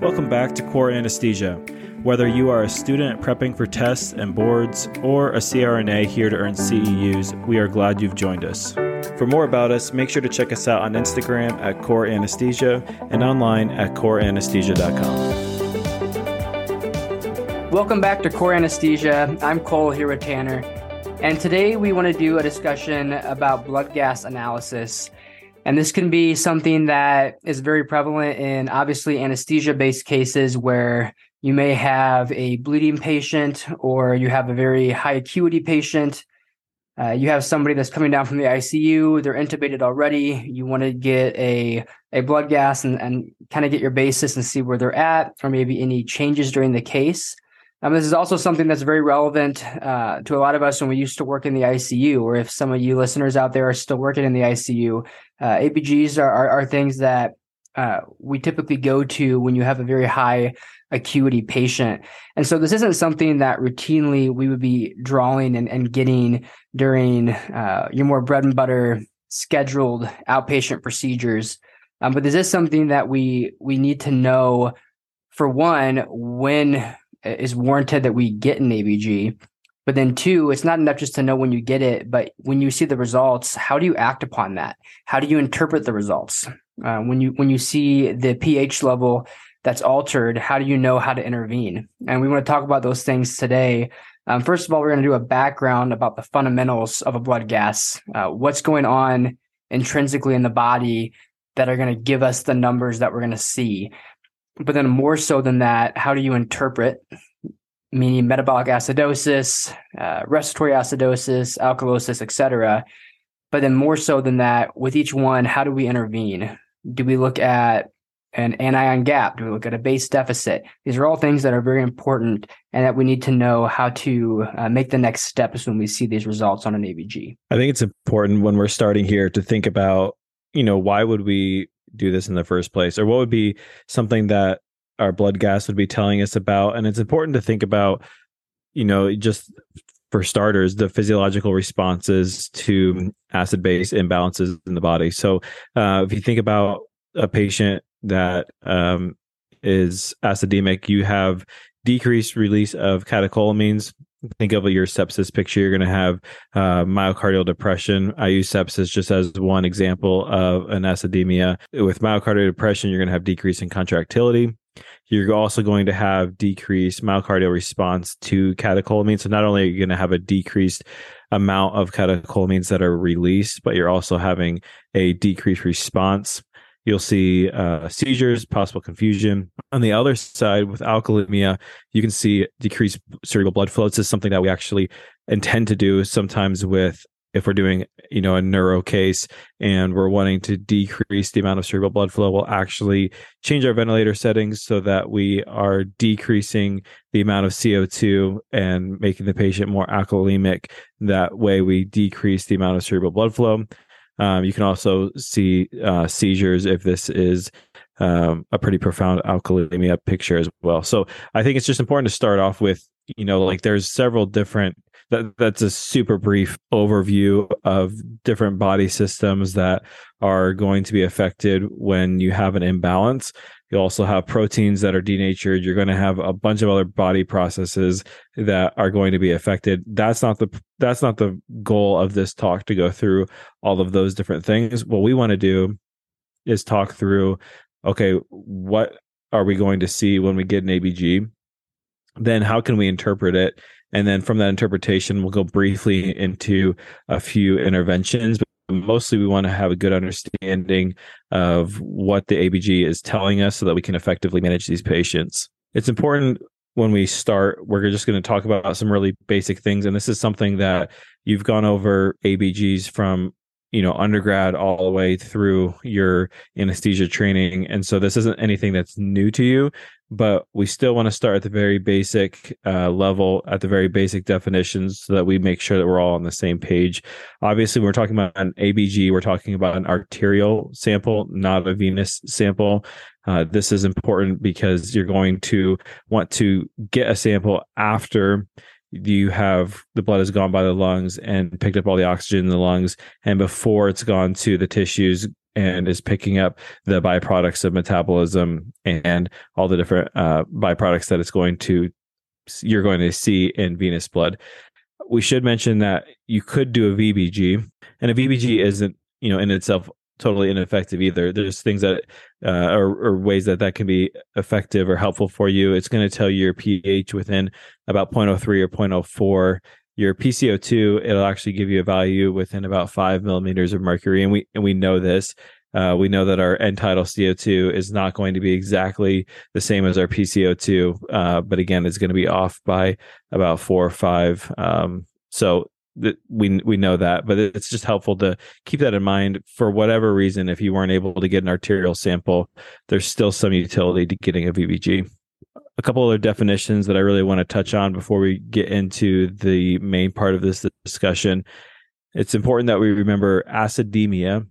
Welcome back to Core Anesthesia. Whether you are a student prepping for tests and boards or a CRNA here to earn CEUs, we are glad you've joined us. For more about us, make sure to check us out on Instagram at Core Anesthesia and online at coreanesthesia.com. Welcome back to Core Anesthesia. I'm Cole here with Tanner. And today we want to do a discussion about blood gas analysis. And this can be something that is very prevalent in obviously anesthesia based cases where you may have a bleeding patient or you have a very high acuity patient. Uh, you have somebody that's coming down from the ICU, they're intubated already. You want to get a, a blood gas and, and kind of get your basis and see where they're at, or maybe any changes during the case. Um, this is also something that's very relevant uh, to a lot of us when we used to work in the ICU, or if some of you listeners out there are still working in the ICU. Uh, ABGs are, are, are things that uh, we typically go to when you have a very high acuity patient. And so this isn't something that routinely we would be drawing and, and getting during uh, your more bread and butter scheduled outpatient procedures. Um, but this is something that we we need to know for one when is warranted that we get an ABG. But then two, it's not enough just to know when you get it, but when you see the results, how do you act upon that? How do you interpret the results? Uh, when you when you see the pH level that's altered, how do you know how to intervene? And we want to talk about those things today. Um, first of all, we're going to do a background about the fundamentals of a blood gas. Uh, what's going on intrinsically in the body that are going to give us the numbers that we're going to see but then more so than that, how do you interpret, meaning metabolic acidosis, uh, respiratory acidosis, alkalosis, etc. But then more so than that, with each one, how do we intervene? Do we look at an anion gap? Do we look at a base deficit? These are all things that are very important and that we need to know how to uh, make the next steps when we see these results on an ABG. I think it's important when we're starting here to think about, you know, why would we do this in the first place or what would be something that our blood gas would be telling us about? And it's important to think about you know just for starters the physiological responses to acid base imbalances in the body. So uh, if you think about a patient that um, is acidemic you have decreased release of catecholamines think of your sepsis picture, you're going to have uh, myocardial depression. I use sepsis just as one example of an acidemia. With myocardial depression, you're going to have decrease in contractility. You're also going to have decreased myocardial response to catecholamines. So not only are you going to have a decreased amount of catecholamines that are released, but you're also having a decreased response You'll see uh, seizures, possible confusion. On the other side, with alkalemia, you can see decreased cerebral blood flow. This is something that we actually intend to do sometimes with if we're doing you know a neuro case and we're wanting to decrease the amount of cerebral blood flow we'll actually change our ventilator settings so that we are decreasing the amount of co2 and making the patient more alkalemic that way we decrease the amount of cerebral blood flow um, you can also see uh, seizures if this is um, a pretty profound alkalemia picture as well. So I think it's just important to start off with, you know, like there's several different. That, that's a super brief overview of different body systems that are going to be affected when you have an imbalance. You also have proteins that are denatured. You're going to have a bunch of other body processes that are going to be affected. That's not the that's not the goal of this talk to go through all of those different things. What we want to do is talk through okay, what are we going to see when we get an ABG? Then how can we interpret it? And then from that interpretation, we'll go briefly into a few interventions But mostly we want to have a good understanding of what the ABG is telling us so that we can effectively manage these patients. It's important when we start, we're just going to talk about some really basic things. And this is something that you've gone over ABGs from you know undergrad all the way through your anesthesia training. And so this isn't anything that's new to you but we still want to start at the very basic uh, level at the very basic definitions so that we make sure that we're all on the same page. Obviously when we're talking about an abg we're talking about an arterial sample not a venous sample. Uh, this is important because you're going to want to get a sample after you have the blood has gone by the lungs and picked up all the oxygen in the lungs and before it's gone to the tissues and is picking up the byproducts of metabolism and all the different uh, byproducts that it's going to you're going to see in venous blood. We should mention that you could do a VBG, and a VBG isn't you know in itself totally ineffective either. There's things that uh, or, or, ways that that can be effective or helpful for you. It's going to tell you your pH within about 0.03 or 0.04. Your PCO2, it'll actually give you a value within about five millimeters of mercury, and we and we know this. Uh, we know that our end tidal CO2 is not going to be exactly the same as our PCO2, uh, but again, it's going to be off by about four or five. Um, so that we we know that, but it's just helpful to keep that in mind. For whatever reason, if you weren't able to get an arterial sample, there's still some utility to getting a VBG. A couple other definitions that I really want to touch on before we get into the main part of this discussion. It's important that we remember acidemia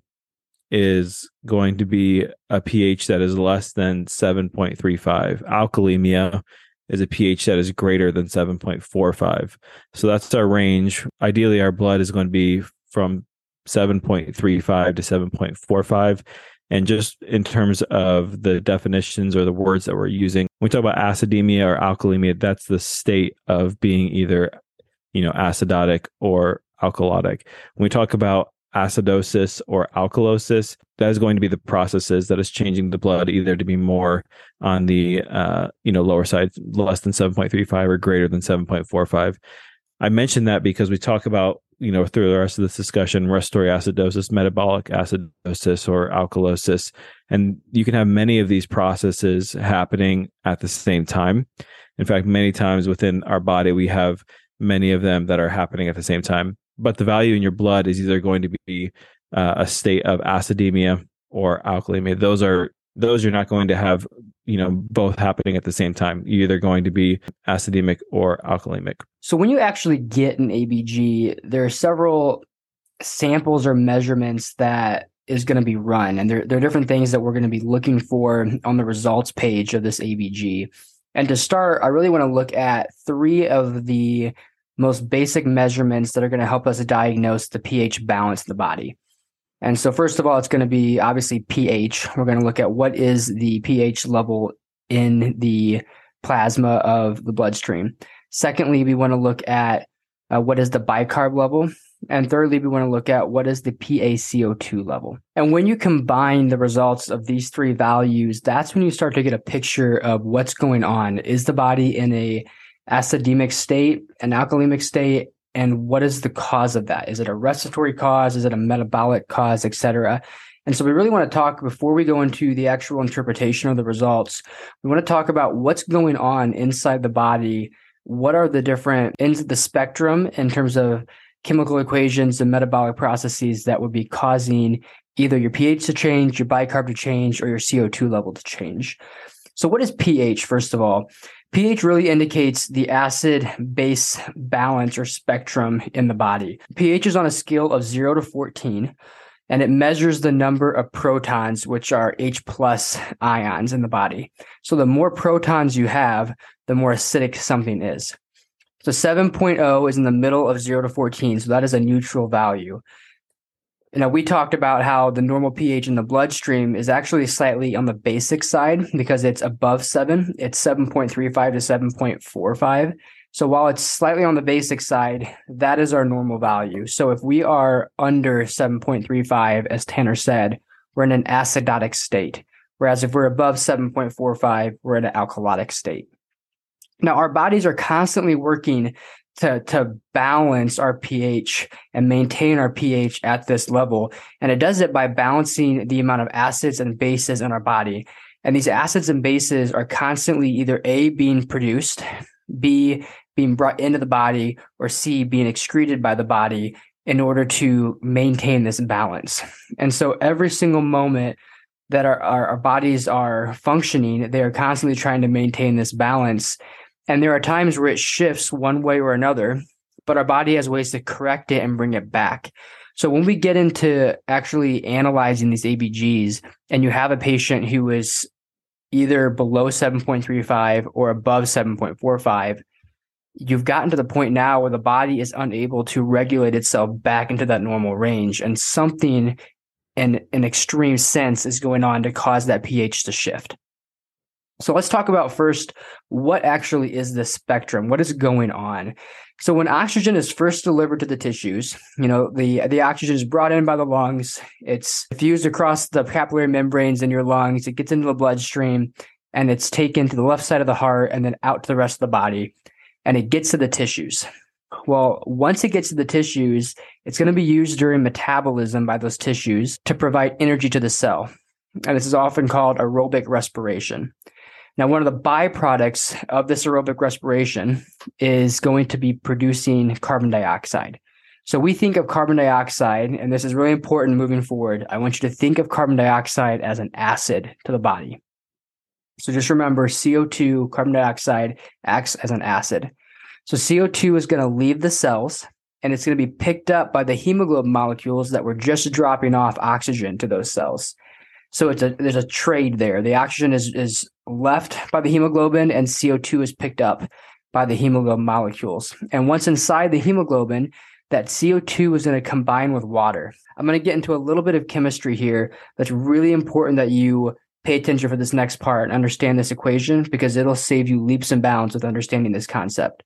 is going to be a pH that is less than 7.35. Alkalemia is a pH that is greater than 7.45. So that's our range. Ideally, our blood is going to be from 7.35 to 7.45. And just in terms of the definitions or the words that we're using, when we talk about acidemia or alkalemia, that's the state of being either, you know, acidotic or alkalotic. When we talk about acidosis or alkalosis, that is going to be the processes that is changing the blood either to be more on the uh, you know lower side, less than 7.35 or greater than 7.45. I mentioned that because we talk about you know through the rest of this discussion respiratory acidosis, metabolic acidosis, or alkalosis, and you can have many of these processes happening at the same time. In fact, many times within our body, we have many of them that are happening at the same time but the value in your blood is either going to be uh, a state of acidemia or alkalemia. Those are those you're not going to have, you know, both happening at the same time. You're either going to be acidemic or alkalemic. So when you actually get an ABG, there are several samples or measurements that is going to be run, and there there are different things that we're going to be looking for on the results page of this ABG. And to start, I really want to look at three of the most basic measurements that are going to help us diagnose the pH balance in the body. And so, first of all, it's going to be obviously pH. We're going to look at what is the pH level in the plasma of the bloodstream. Secondly, we want to look at uh, what is the bicarb level. And thirdly, we want to look at what is the PaCO2 level. And when you combine the results of these three values, that's when you start to get a picture of what's going on. Is the body in a acidemic state, an alkalemic state, and what is the cause of that? Is it a respiratory cause? Is it a metabolic cause, etc.? And so we really want to talk before we go into the actual interpretation of the results. We want to talk about what's going on inside the body. What are the different ends of the spectrum in terms of chemical equations and metabolic processes that would be causing either your pH to change, your bicarb to change, or your CO2 level to change. So, what is pH, first of all? pH really indicates the acid base balance or spectrum in the body. pH is on a scale of 0 to 14 and it measures the number of protons which are H plus ions in the body. So the more protons you have, the more acidic something is. So 7.0 is in the middle of 0 to 14, so that is a neutral value you uh, know, we talked about how the normal pH in the bloodstream is actually slightly on the basic side because it's above seven. It's 7.35 to 7.45. So while it's slightly on the basic side, that is our normal value. So if we are under 7.35, as Tanner said, we're in an acidotic state. Whereas if we're above 7.45, we're in an alkalotic state. Now, our bodies are constantly working to to balance our pH and maintain our pH at this level. And it does it by balancing the amount of acids and bases in our body. And these acids and bases are constantly either A being produced, B being brought into the body, or C being excreted by the body in order to maintain this balance. And so every single moment that our, our, our bodies are functioning, they are constantly trying to maintain this balance and there are times where it shifts one way or another, but our body has ways to correct it and bring it back. So when we get into actually analyzing these ABGs and you have a patient who is either below 7.35 or above 7.45, you've gotten to the point now where the body is unable to regulate itself back into that normal range and something in an extreme sense is going on to cause that pH to shift. So let's talk about first what actually is this spectrum? What is going on? So when oxygen is first delivered to the tissues, you know, the the oxygen is brought in by the lungs, it's diffused across the capillary membranes in your lungs, it gets into the bloodstream and it's taken to the left side of the heart and then out to the rest of the body and it gets to the tissues. Well, once it gets to the tissues, it's going to be used during metabolism by those tissues to provide energy to the cell. And this is often called aerobic respiration. Now, one of the byproducts of this aerobic respiration is going to be producing carbon dioxide. So we think of carbon dioxide, and this is really important moving forward. I want you to think of carbon dioxide as an acid to the body. So just remember CO2, carbon dioxide acts as an acid. So CO2 is going to leave the cells and it's going to be picked up by the hemoglobin molecules that were just dropping off oxygen to those cells. So it's a there's a trade there. The oxygen is is left by the hemoglobin and CO2 is picked up by the hemoglobin molecules. And once inside the hemoglobin, that CO2 is going to combine with water. I'm going to get into a little bit of chemistry here that's really important that you pay attention for this next part and understand this equation because it'll save you leaps and bounds with understanding this concept.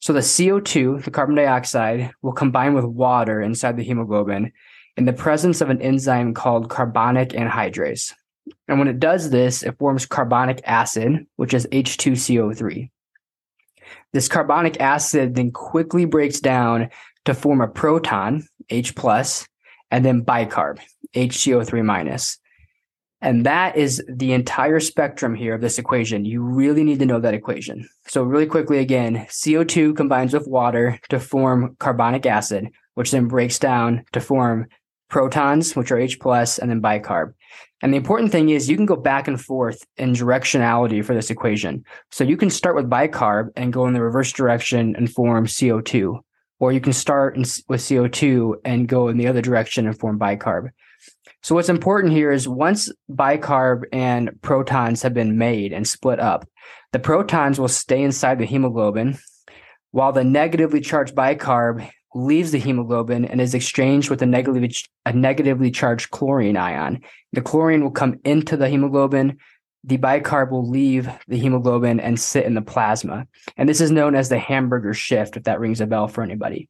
So the CO2, the carbon dioxide, will combine with water inside the hemoglobin in the presence of an enzyme called carbonic anhydrase. And when it does this, it forms carbonic acid, which is H2CO3. This carbonic acid then quickly breaks down to form a proton, H plus, and then bicarb, HCO3 minus. And that is the entire spectrum here of this equation. You really need to know that equation. So, really quickly again, CO2 combines with water to form carbonic acid, which then breaks down to form protons, which are H plus, and then bicarb. And the important thing is you can go back and forth in directionality for this equation. So you can start with bicarb and go in the reverse direction and form CO2, or you can start in, with CO2 and go in the other direction and form bicarb. So what's important here is once bicarb and protons have been made and split up, the protons will stay inside the hemoglobin while the negatively charged bicarb leaves the hemoglobin and is exchanged with a negatively, a negatively charged chlorine ion. The chlorine will come into the hemoglobin. The bicarb will leave the hemoglobin and sit in the plasma. And this is known as the hamburger shift, if that rings a bell for anybody.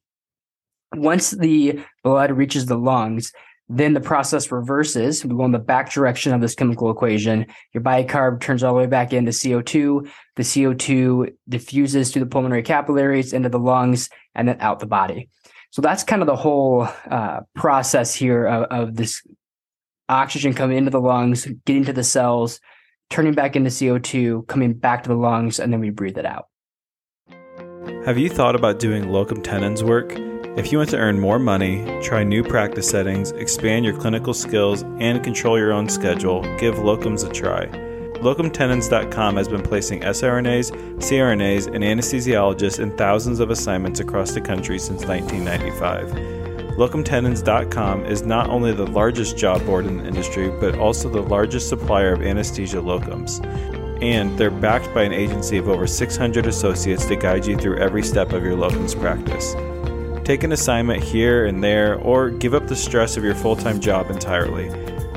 Once the blood reaches the lungs, then the process reverses. We go in the back direction of this chemical equation. Your bicarb turns all the way back into CO2. The CO2 diffuses through the pulmonary capillaries into the lungs and then out the body. So that's kind of the whole uh, process here of, of this oxygen coming into the lungs, getting to the cells, turning back into CO2, coming back to the lungs, and then we breathe it out. Have you thought about doing locum tenens work? If you want to earn more money, try new practice settings, expand your clinical skills, and control your own schedule, give locums a try. LocumTenens.com has been placing SRNAs, CRNAs, and anesthesiologists in thousands of assignments across the country since 1995. LocumTenens.com is not only the largest job board in the industry, but also the largest supplier of anesthesia locums. And they're backed by an agency of over 600 associates to guide you through every step of your locums practice. Take an assignment here and there, or give up the stress of your full time job entirely.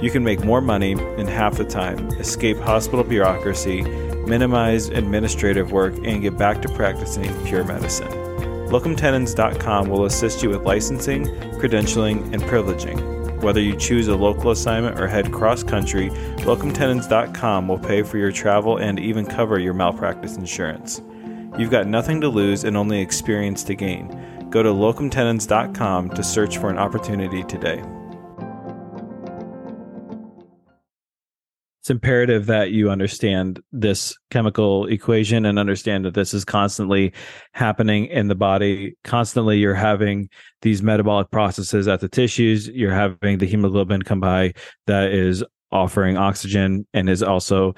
You can make more money in half the time, escape hospital bureaucracy, minimize administrative work, and get back to practicing pure medicine. LocumTenens.com will assist you with licensing, credentialing, and privileging. Whether you choose a local assignment or head cross country, LocumTenens.com will pay for your travel and even cover your malpractice insurance. You've got nothing to lose and only experience to gain. Go to locumtenens.com to search for an opportunity today. It's imperative that you understand this chemical equation and understand that this is constantly happening in the body. Constantly, you're having these metabolic processes at the tissues. You're having the hemoglobin come by that is offering oxygen and is also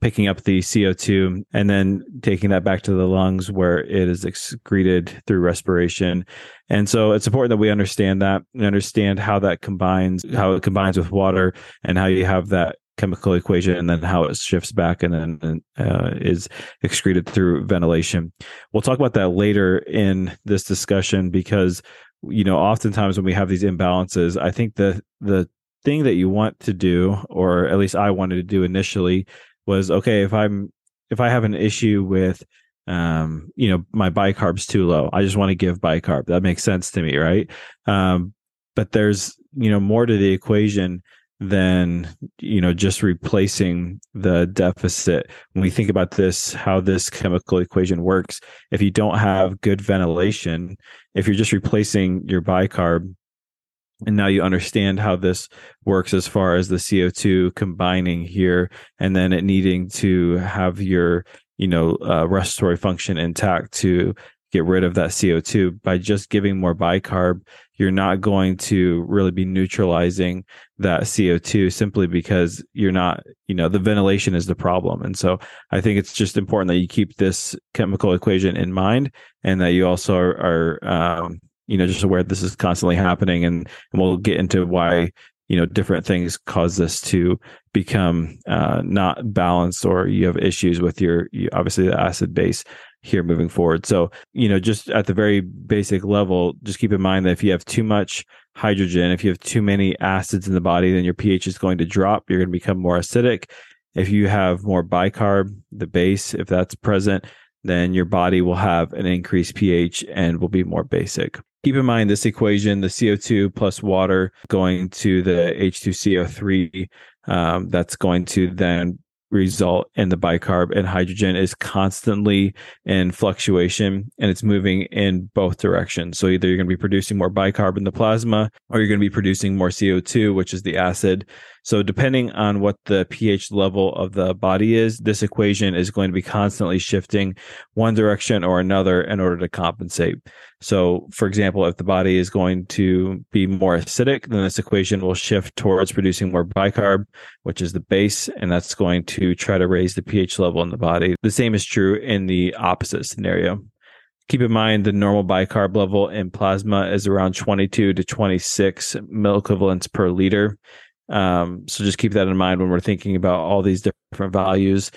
picking up the CO2 and then taking that back to the lungs where it is excreted through respiration. And so it's important that we understand that and understand how that combines, how it combines with water and how you have that chemical equation and then how it shifts back and then uh, is excreted through ventilation. We'll talk about that later in this discussion because you know oftentimes when we have these imbalances, I think the the thing that you want to do, or at least I wanted to do initially, was okay, if I'm if I have an issue with um, you know, my bicarb's too low. I just want to give bicarb. That makes sense to me, right? Um, but there's, you know, more to the equation than, you know, just replacing the deficit. When we think about this, how this chemical equation works, if you don't have good ventilation, if you're just replacing your bicarb, and now you understand how this works as far as the CO2 combining here and then it needing to have your you know uh, respiratory function intact to get rid of that CO2 by just giving more bicarb you're not going to really be neutralizing that CO2 simply because you're not you know the ventilation is the problem. And so I think it's just important that you keep this chemical equation in mind and that you also are, are um, you know just aware this is constantly happening and, and we'll get into why you know different things cause this to become uh, not balanced or you have issues with your you, obviously the acid base here moving forward. So you know just at the very basic level just keep in mind that if you have too much hydrogen if you have too many acids in the body then your ph is going to drop. You're going to become more acidic. If you have more bicarb the base if that's present then your body will have an increased ph and will be more basic. Keep in mind this equation, the CO2 plus water going to the H2CO3, um, that's going to then result in the bicarb and hydrogen is constantly in fluctuation and it's moving in both directions. So either you're going to be producing more bicarb in the plasma or you're going to be producing more CO2, which is the acid. So depending on what the pH level of the body is, this equation is going to be constantly shifting one direction or another in order to compensate. So, for example, if the body is going to be more acidic, then this equation will shift towards producing more bicarb, which is the base, and that's going to try to raise the pH level in the body. The same is true in the opposite scenario. Keep in mind the normal bicarb level in plasma is around 22 to 26 milliequivalents per liter. Um, so just keep that in mind when we're thinking about all these different values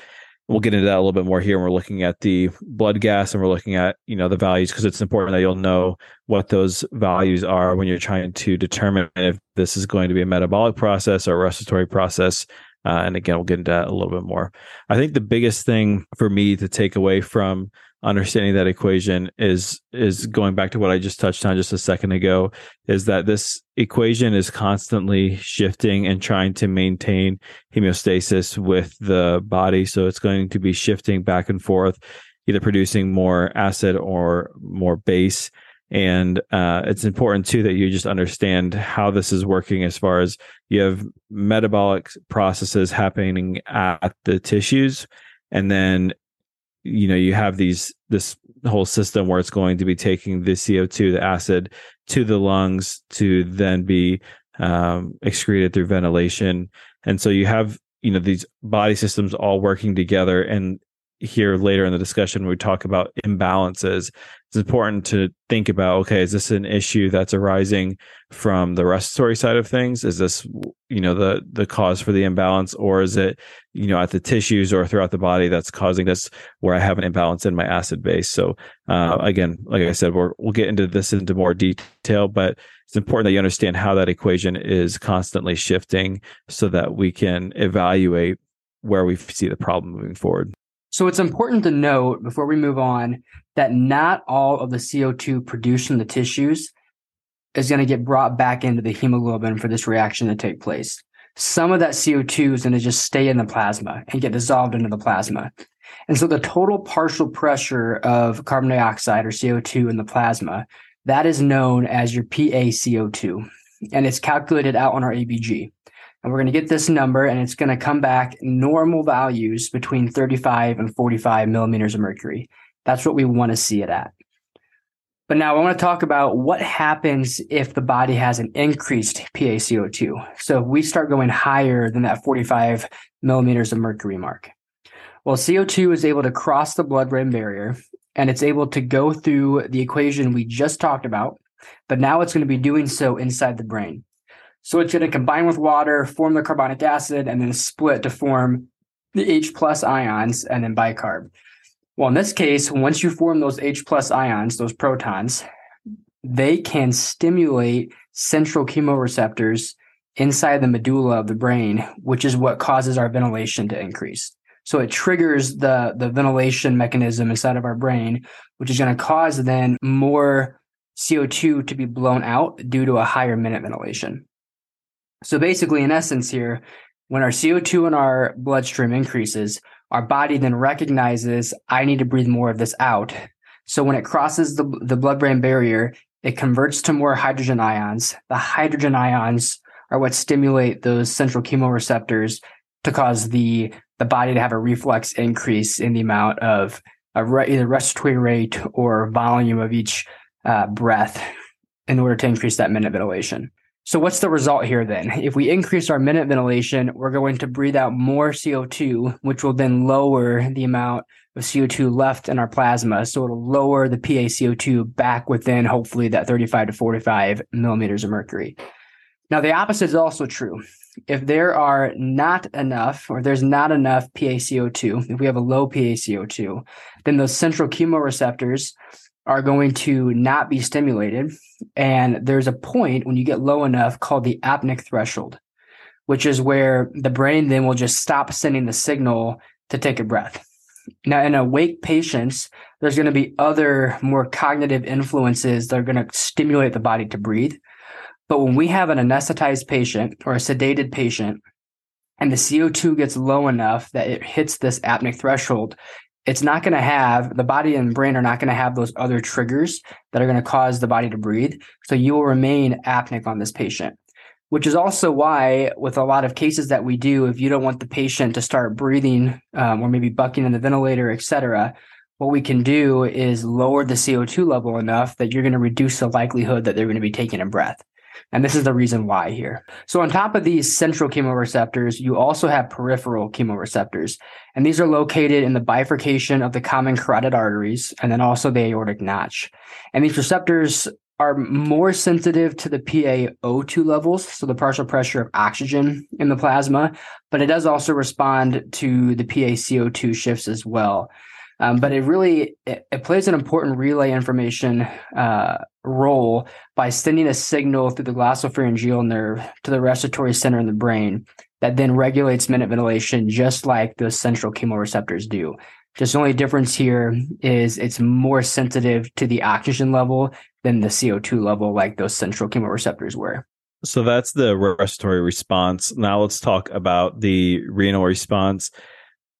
we'll get into that a little bit more here when we're looking at the blood gas and we're looking at you know the values because it's important that you'll know what those values are when you're trying to determine if this is going to be a metabolic process or a respiratory process uh, and again we'll get into that a little bit more. I think the biggest thing for me to take away from understanding that equation is is going back to what I just touched on just a second ago is that this equation is constantly shifting and trying to maintain homeostasis with the body. So it's going to be shifting back and forth either producing more acid or more base and uh, it's important too that you just understand how this is working as far as you have metabolic processes happening at the tissues. And then you know you have these this whole system where it's going to be taking the CO2, the acid, to the lungs to then be um, excreted through ventilation, and so you have you know these body systems all working together. And here later in the discussion, we talk about imbalances it's important to think about okay is this an issue that's arising from the respiratory side of things? Is this you know the the cause for the imbalance or is it you know at the tissues or throughout the body that's causing this where i have an imbalance in my acid base? So uh, again like i said we will get into this into more detail but it's important that you understand how that equation is constantly shifting so that we can evaluate where we see the problem moving forward so it's important to note before we move on that not all of the CO2 produced in the tissues is going to get brought back into the hemoglobin for this reaction to take place. Some of that CO2 is going to just stay in the plasma and get dissolved into the plasma. And so the total partial pressure of carbon dioxide or CO2 in the plasma, that is known as your PaCO2. And it's calculated out on our ABG. And we're going to get this number and it's going to come back normal values between 35 and 45 millimeters of mercury. That's what we want to see it at. But now I want to talk about what happens if the body has an increased PaCO2. So if we start going higher than that 45 millimeters of mercury mark. Well, CO2 is able to cross the blood brain barrier and it's able to go through the equation we just talked about, but now it's going to be doing so inside the brain. So it's going to combine with water, form the carbonic acid, and then split to form the H plus ions and then bicarb. Well, in this case, once you form those H plus ions, those protons, they can stimulate central chemoreceptors inside the medulla of the brain, which is what causes our ventilation to increase. So it triggers the, the ventilation mechanism inside of our brain, which is going to cause then more CO2 to be blown out due to a higher minute ventilation. So basically, in essence, here, when our CO2 in our bloodstream increases, our body then recognizes, I need to breathe more of this out. So when it crosses the, the blood brain barrier, it converts to more hydrogen ions. The hydrogen ions are what stimulate those central chemoreceptors to cause the, the body to have a reflex increase in the amount of, re- either respiratory rate or volume of each uh, breath in order to increase that minute ventilation. So what's the result here then? If we increase our minute ventilation, we're going to breathe out more CO2, which will then lower the amount of CO2 left in our plasma. So it'll lower the PaCO2 back within hopefully that 35 to 45 millimeters of mercury. Now the opposite is also true. If there are not enough or there's not enough PaCO2, if we have a low PaCO2, then those central chemoreceptors are going to not be stimulated. And there's a point when you get low enough called the apneic threshold, which is where the brain then will just stop sending the signal to take a breath. Now, in awake patients, there's going to be other more cognitive influences that are going to stimulate the body to breathe. But when we have an anesthetized patient or a sedated patient, and the CO2 gets low enough that it hits this apneic threshold, it's not going to have the body and brain are not going to have those other triggers that are going to cause the body to breathe. So you will remain apneic on this patient, which is also why, with a lot of cases that we do, if you don't want the patient to start breathing um, or maybe bucking in the ventilator, et cetera, what we can do is lower the CO2 level enough that you're going to reduce the likelihood that they're going to be taking a breath. And this is the reason why here. So on top of these central chemoreceptors, you also have peripheral chemoreceptors. And these are located in the bifurcation of the common carotid arteries and then also the aortic notch. And these receptors are more sensitive to the PaO2 levels, so the partial pressure of oxygen in the plasma, but it does also respond to the PaCO2 shifts as well. Um, but it really it, it, plays an important relay information uh, role by sending a signal through the glossopharyngeal nerve to the respiratory center in the brain that then regulates minute ventilation just like those central chemoreceptors do. Just the only difference here is it's more sensitive to the oxygen level than the CO2 level, like those central chemoreceptors were. So that's the respiratory response. Now let's talk about the renal response.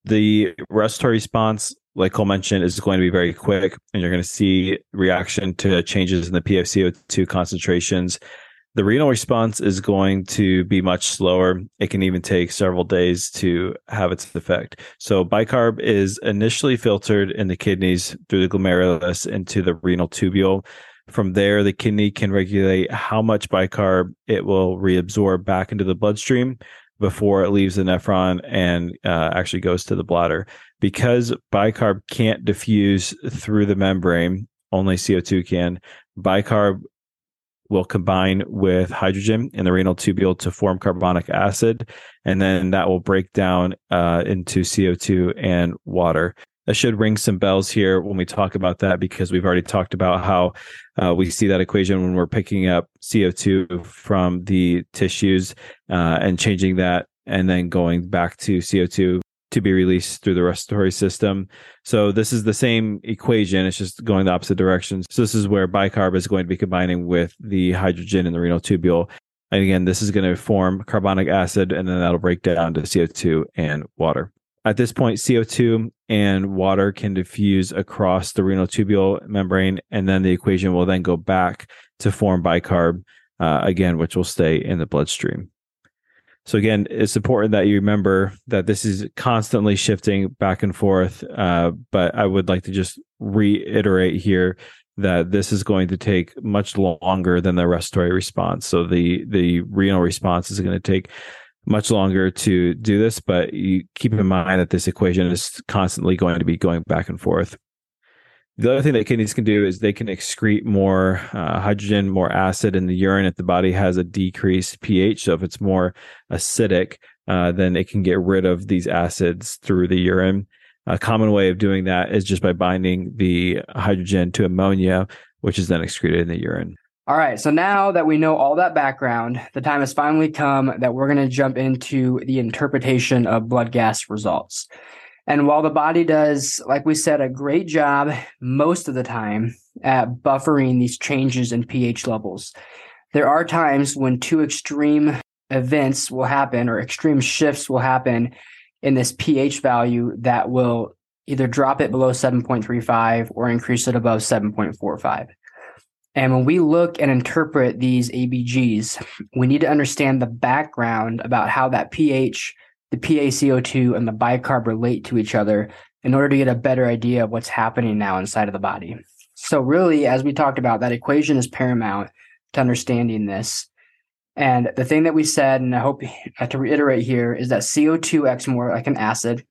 The respiratory response like Cole mentioned, is going to be very quick, and you're going to see reaction to changes in the PFCO2 concentrations. The renal response is going to be much slower. It can even take several days to have its effect. So, bicarb is initially filtered in the kidneys through the glomerulus into the renal tubule. From there, the kidney can regulate how much bicarb it will reabsorb back into the bloodstream before it leaves the nephron and uh, actually goes to the bladder. Because bicarb can't diffuse through the membrane, only CO2 can. Bicarb will combine with hydrogen in the renal tubule to form carbonic acid, and then that will break down uh, into CO2 and water. That should ring some bells here when we talk about that because we've already talked about how uh, we see that equation when we're picking up CO2 from the tissues uh, and changing that and then going back to CO2 to be released through the respiratory system. So this is the same equation. It's just going the opposite direction. So this is where bicarb is going to be combining with the hydrogen in the renal tubule. And again, this is going to form carbonic acid and then that'll break down to CO2 and water. At this point, CO2 and water can diffuse across the renal tubule membrane, and then the equation will then go back to form bicarb uh, again, which will stay in the bloodstream. So again, it's important that you remember that this is constantly shifting back and forth. Uh, but I would like to just reiterate here that this is going to take much longer than the respiratory response. So the the renal response is going to take much longer to do this, but you keep in mind that this equation is constantly going to be going back and forth. The other thing that kidneys can do is they can excrete more uh, hydrogen, more acid in the urine if the body has a decreased pH. So if it's more acidic, uh, then it can get rid of these acids through the urine. A common way of doing that is just by binding the hydrogen to ammonia, which is then excreted in the urine. All right. So now that we know all that background, the time has finally come that we're going to jump into the interpretation of blood gas results. And while the body does, like we said, a great job most of the time at buffering these changes in pH levels, there are times when two extreme events will happen or extreme shifts will happen in this pH value that will either drop it below 7.35 or increase it above 7.45. And when we look and interpret these ABGs, we need to understand the background about how that pH, the PaCO2, and the bicarb relate to each other in order to get a better idea of what's happening now inside of the body. So, really, as we talked about, that equation is paramount to understanding this. And the thing that we said, and I hope to reiterate here, is that CO2 acts more like an acid,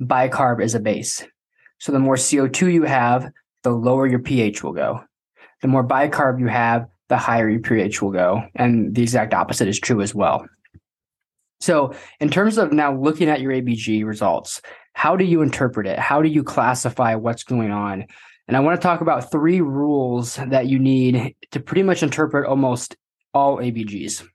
bicarb is a base. So, the more CO2 you have, the lower your pH will go the more bicarb you have, the higher your pH will go. And the exact opposite is true as well. So, in terms of now looking at your ABG results, how do you interpret it? How do you classify what's going on? And I want to talk about three rules that you need to pretty much interpret almost all ABGs.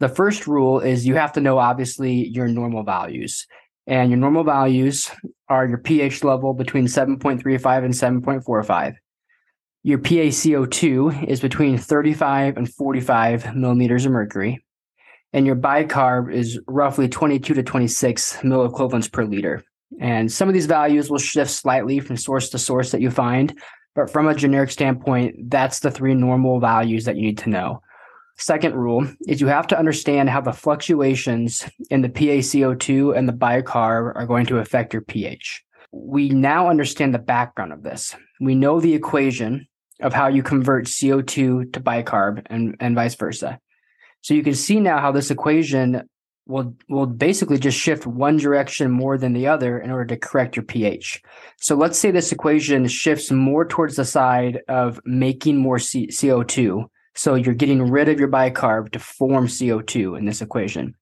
The first rule is you have to know, obviously, your normal values. And your normal values are your pH level between 7.35 and 7.45 your PaCO2 is between 35 and 45 millimeters of mercury, and your bicarb is roughly 22 to 26 milliequivalents per liter. And some of these values will shift slightly from source to source that you find, but from a generic standpoint, that's the three normal values that you need to know. Second rule is you have to understand how the fluctuations in the PaCO2 and the bicarb are going to affect your pH. We now understand the background of this. We know the equation of how you convert CO2 to bicarb and, and vice versa. So you can see now how this equation will will basically just shift one direction more than the other in order to correct your pH. So let's say this equation shifts more towards the side of making more C- CO2. So you're getting rid of your bicarb to form CO2 in this equation.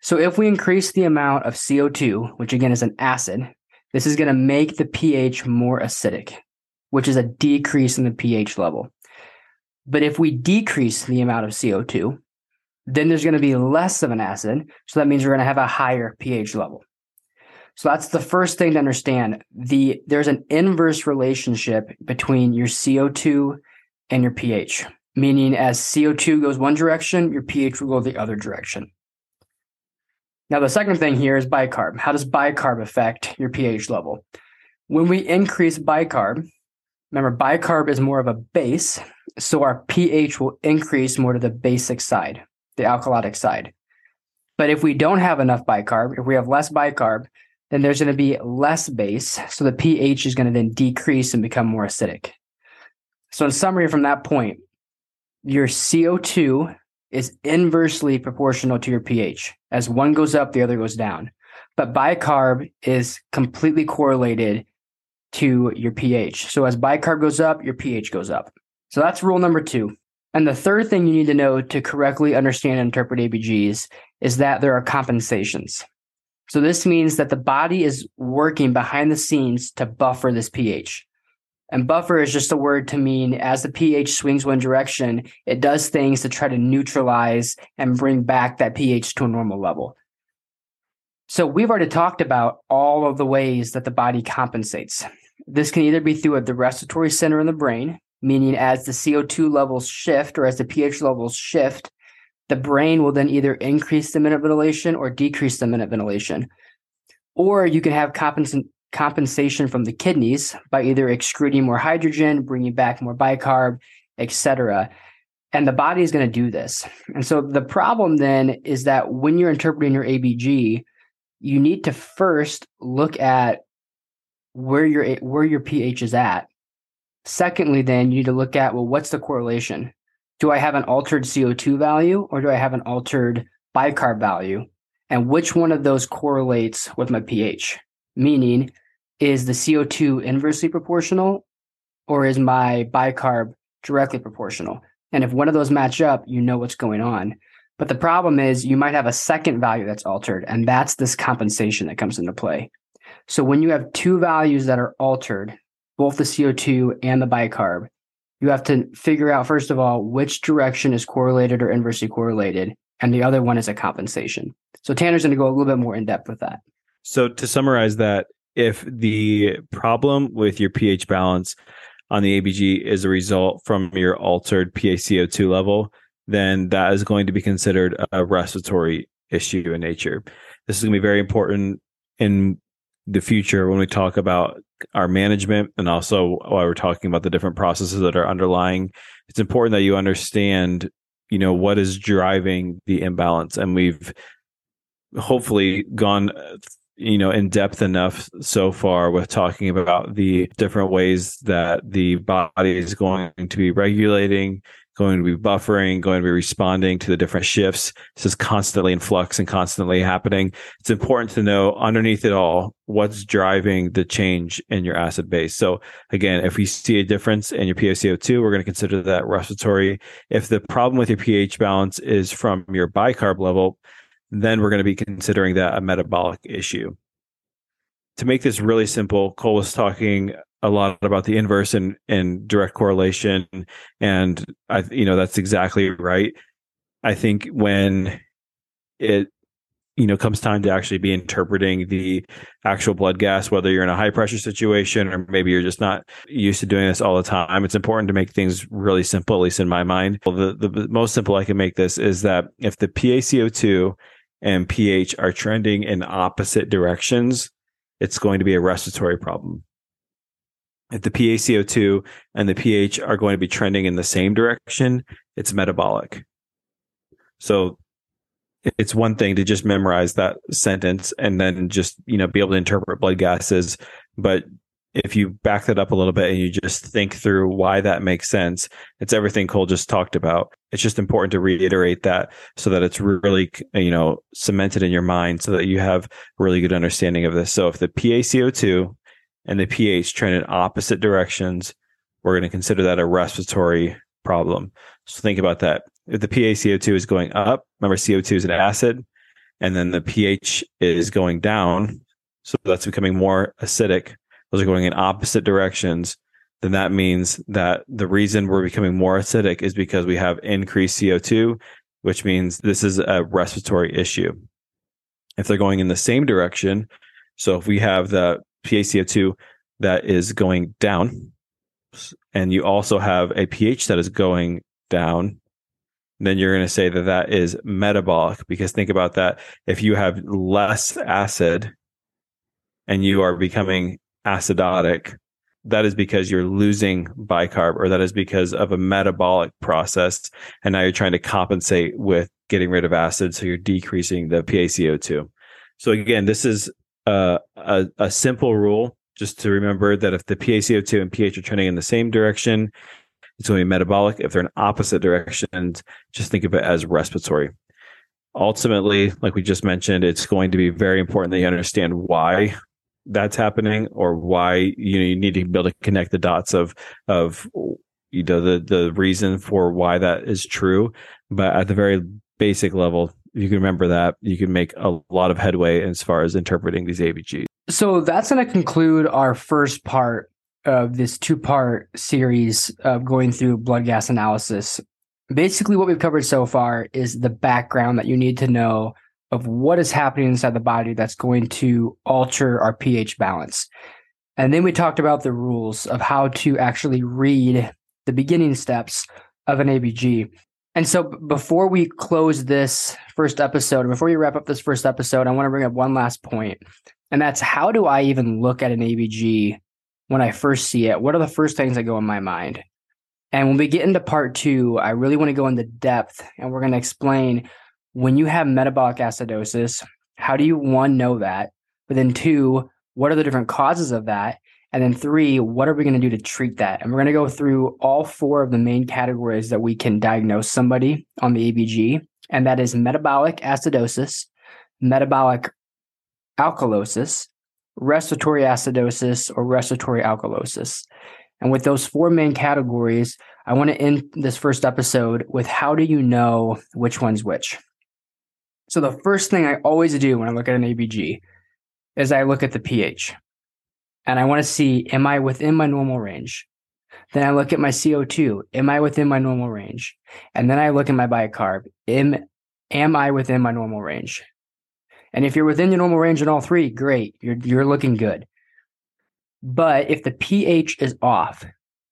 So if we increase the amount of CO2, which again is an acid, this is going to make the pH more acidic which is a decrease in the pH level. But if we decrease the amount of CO2, then there's going to be less of an acid. So that means we're going to have a higher pH level. So that's the first thing to understand. The there's an inverse relationship between your CO2 and your pH, meaning as CO2 goes one direction, your pH will go the other direction. Now the second thing here is bicarb. How does bicarb affect your pH level? When we increase bicarb, Remember, bicarb is more of a base, so our pH will increase more to the basic side, the alkalotic side. But if we don't have enough bicarb, if we have less bicarb, then there's going to be less base, so the pH is going to then decrease and become more acidic. So, in summary, from that point, your CO2 is inversely proportional to your pH. As one goes up, the other goes down. But bicarb is completely correlated to your pH. So as bicarb goes up, your pH goes up. So that's rule number two. And the third thing you need to know to correctly understand and interpret ABGs is that there are compensations. So this means that the body is working behind the scenes to buffer this pH. And buffer is just a word to mean as the pH swings one direction, it does things to try to neutralize and bring back that pH to a normal level. So we've already talked about all of the ways that the body compensates. This can either be through the respiratory center in the brain, meaning as the CO2 levels shift or as the pH levels shift, the brain will then either increase the minute ventilation or decrease the minute ventilation. Or you can have compens- compensation from the kidneys by either excreting more hydrogen, bringing back more bicarb, etc. And the body is going to do this. And so the problem then is that when you're interpreting your ABG, you need to first look at where your where your pH is at. Secondly, then you need to look at well, what's the correlation? Do I have an altered CO2 value or do I have an altered bicarb value? And which one of those correlates with my pH? Meaning, is the CO2 inversely proportional or is my bicarb directly proportional? And if one of those match up, you know what's going on. But the problem is you might have a second value that's altered, and that's this compensation that comes into play. So when you have two values that are altered, both the CO2 and the bicarb, you have to figure out, first of all, which direction is correlated or inversely correlated. And the other one is a compensation. So Tanner's going to go a little bit more in depth with that. So to summarize that, if the problem with your pH balance on the ABG is a result from your altered PaCO2 level, then that is going to be considered a respiratory issue in nature. This is going to be very important in the future when we talk about our management and also while we're talking about the different processes that are underlying. It's important that you understand, you know, what is driving the imbalance. And we've hopefully gone you know in depth enough so far with talking about the different ways that the body is going to be regulating going to be buffering going to be responding to the different shifts. This is constantly in flux and constantly happening. It's important to know underneath it all what's driving the change in your acid base. So again if we see a difference in your PaCO2 we're going to consider that respiratory. If the problem with your pH balance is from your bicarb level then we're going to be considering that a metabolic issue. To make this really simple, Cole was talking a lot about the inverse and, and direct correlation. And I, you know, that's exactly right. I think when it, you know, comes time to actually be interpreting the actual blood gas, whether you're in a high pressure situation or maybe you're just not used to doing this all the time, it's important to make things really simple, at least in my mind. The, the most simple I can make this is that if the PaCO2 and pH are trending in opposite directions, it's going to be a respiratory problem. If the PaCO2 and the pH are going to be trending in the same direction, it's metabolic. So it's one thing to just memorize that sentence and then just, you know, be able to interpret blood gases, but if you back that up a little bit and you just think through why that makes sense, it's everything Cole just talked about. It's just important to reiterate that so that it's really, you know, cemented in your mind so that you have really good understanding of this. So if the PaCO2 and the pH trend in opposite directions, we're going to consider that a respiratory problem. So think about that. If the PaCO2 is going up, remember CO2 is an acid, and then the pH is going down. So that's becoming more acidic those are going in opposite directions, then that means that the reason we're becoming more acidic is because we have increased CO2, which means this is a respiratory issue. If they're going in the same direction, so if we have the PaCO2 that is going down, and you also have a pH that is going down, then you're going to say that that is metabolic because think about that. If you have less acid and you are becoming acidotic, that is because you're losing bicarb or that is because of a metabolic process. And now you're trying to compensate with getting rid of acid. So you're decreasing the PaCO2. So again, this is a, a, simple rule just to remember that if the PaCO2 and pH are trending in the same direction, it's going to be metabolic. If they're in opposite directions, just think of it as respiratory. Ultimately, like we just mentioned, it's going to be very important that you understand why that's happening or why you know you need to be able to connect the dots of of you know the the reason for why that is true but at the very basic level you can remember that you can make a lot of headway as far as interpreting these abgs so that's going to conclude our first part of this two part series of going through blood gas analysis basically what we've covered so far is the background that you need to know of what is happening inside the body that's going to alter our pH balance. And then we talked about the rules of how to actually read the beginning steps of an ABG. And so before we close this first episode, before we wrap up this first episode, I want to bring up one last point. And that's how do I even look at an ABG when I first see it? What are the first things that go in my mind? And when we get into part two, I really want to go into depth and we're going to explain when you have metabolic acidosis, how do you one know that? But then two, what are the different causes of that? And then three, what are we going to do to treat that? And we're going to go through all four of the main categories that we can diagnose somebody on the ABG. And that is metabolic acidosis, metabolic alkalosis, respiratory acidosis, or respiratory alkalosis. And with those four main categories, I want to end this first episode with how do you know which one's which? So the first thing I always do when I look at an ABG is I look at the pH. And I want to see am I within my normal range? Then I look at my CO2. Am I within my normal range? And then I look at my bicarb. Am, am I within my normal range? And if you're within your normal range in all three, great. You're, you're looking good. But if the pH is off,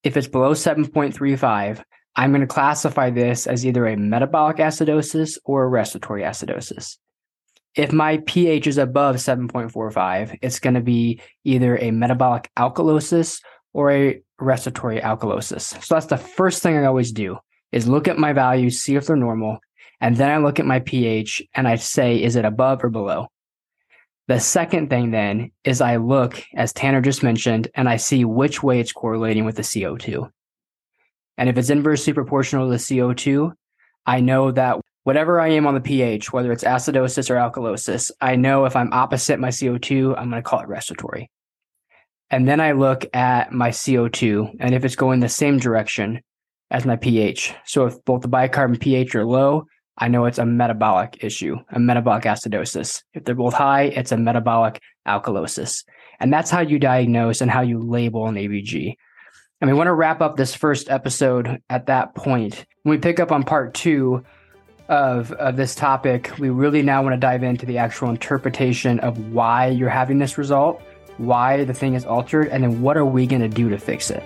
if it's below 7.35, I'm going to classify this as either a metabolic acidosis or a respiratory acidosis. If my pH is above 7.45, it's going to be either a metabolic alkalosis or a respiratory alkalosis. So that's the first thing I always do is look at my values, see if they're normal, and then I look at my pH and I say, is it above or below? The second thing then is I look, as Tanner just mentioned, and I see which way it's correlating with the CO2. And if it's inversely proportional to the CO2, I know that whatever I am on the pH, whether it's acidosis or alkalosis, I know if I'm opposite my CO2, I'm going to call it respiratory. And then I look at my CO2 and if it's going the same direction as my pH. So if both the bicarbon pH are low, I know it's a metabolic issue, a metabolic acidosis. If they're both high, it's a metabolic alkalosis. And that's how you diagnose and how you label an ABG. And we want to wrap up this first episode at that point. When we pick up on part two of, of this topic, we really now want to dive into the actual interpretation of why you're having this result, why the thing is altered, and then what are we going to do to fix it.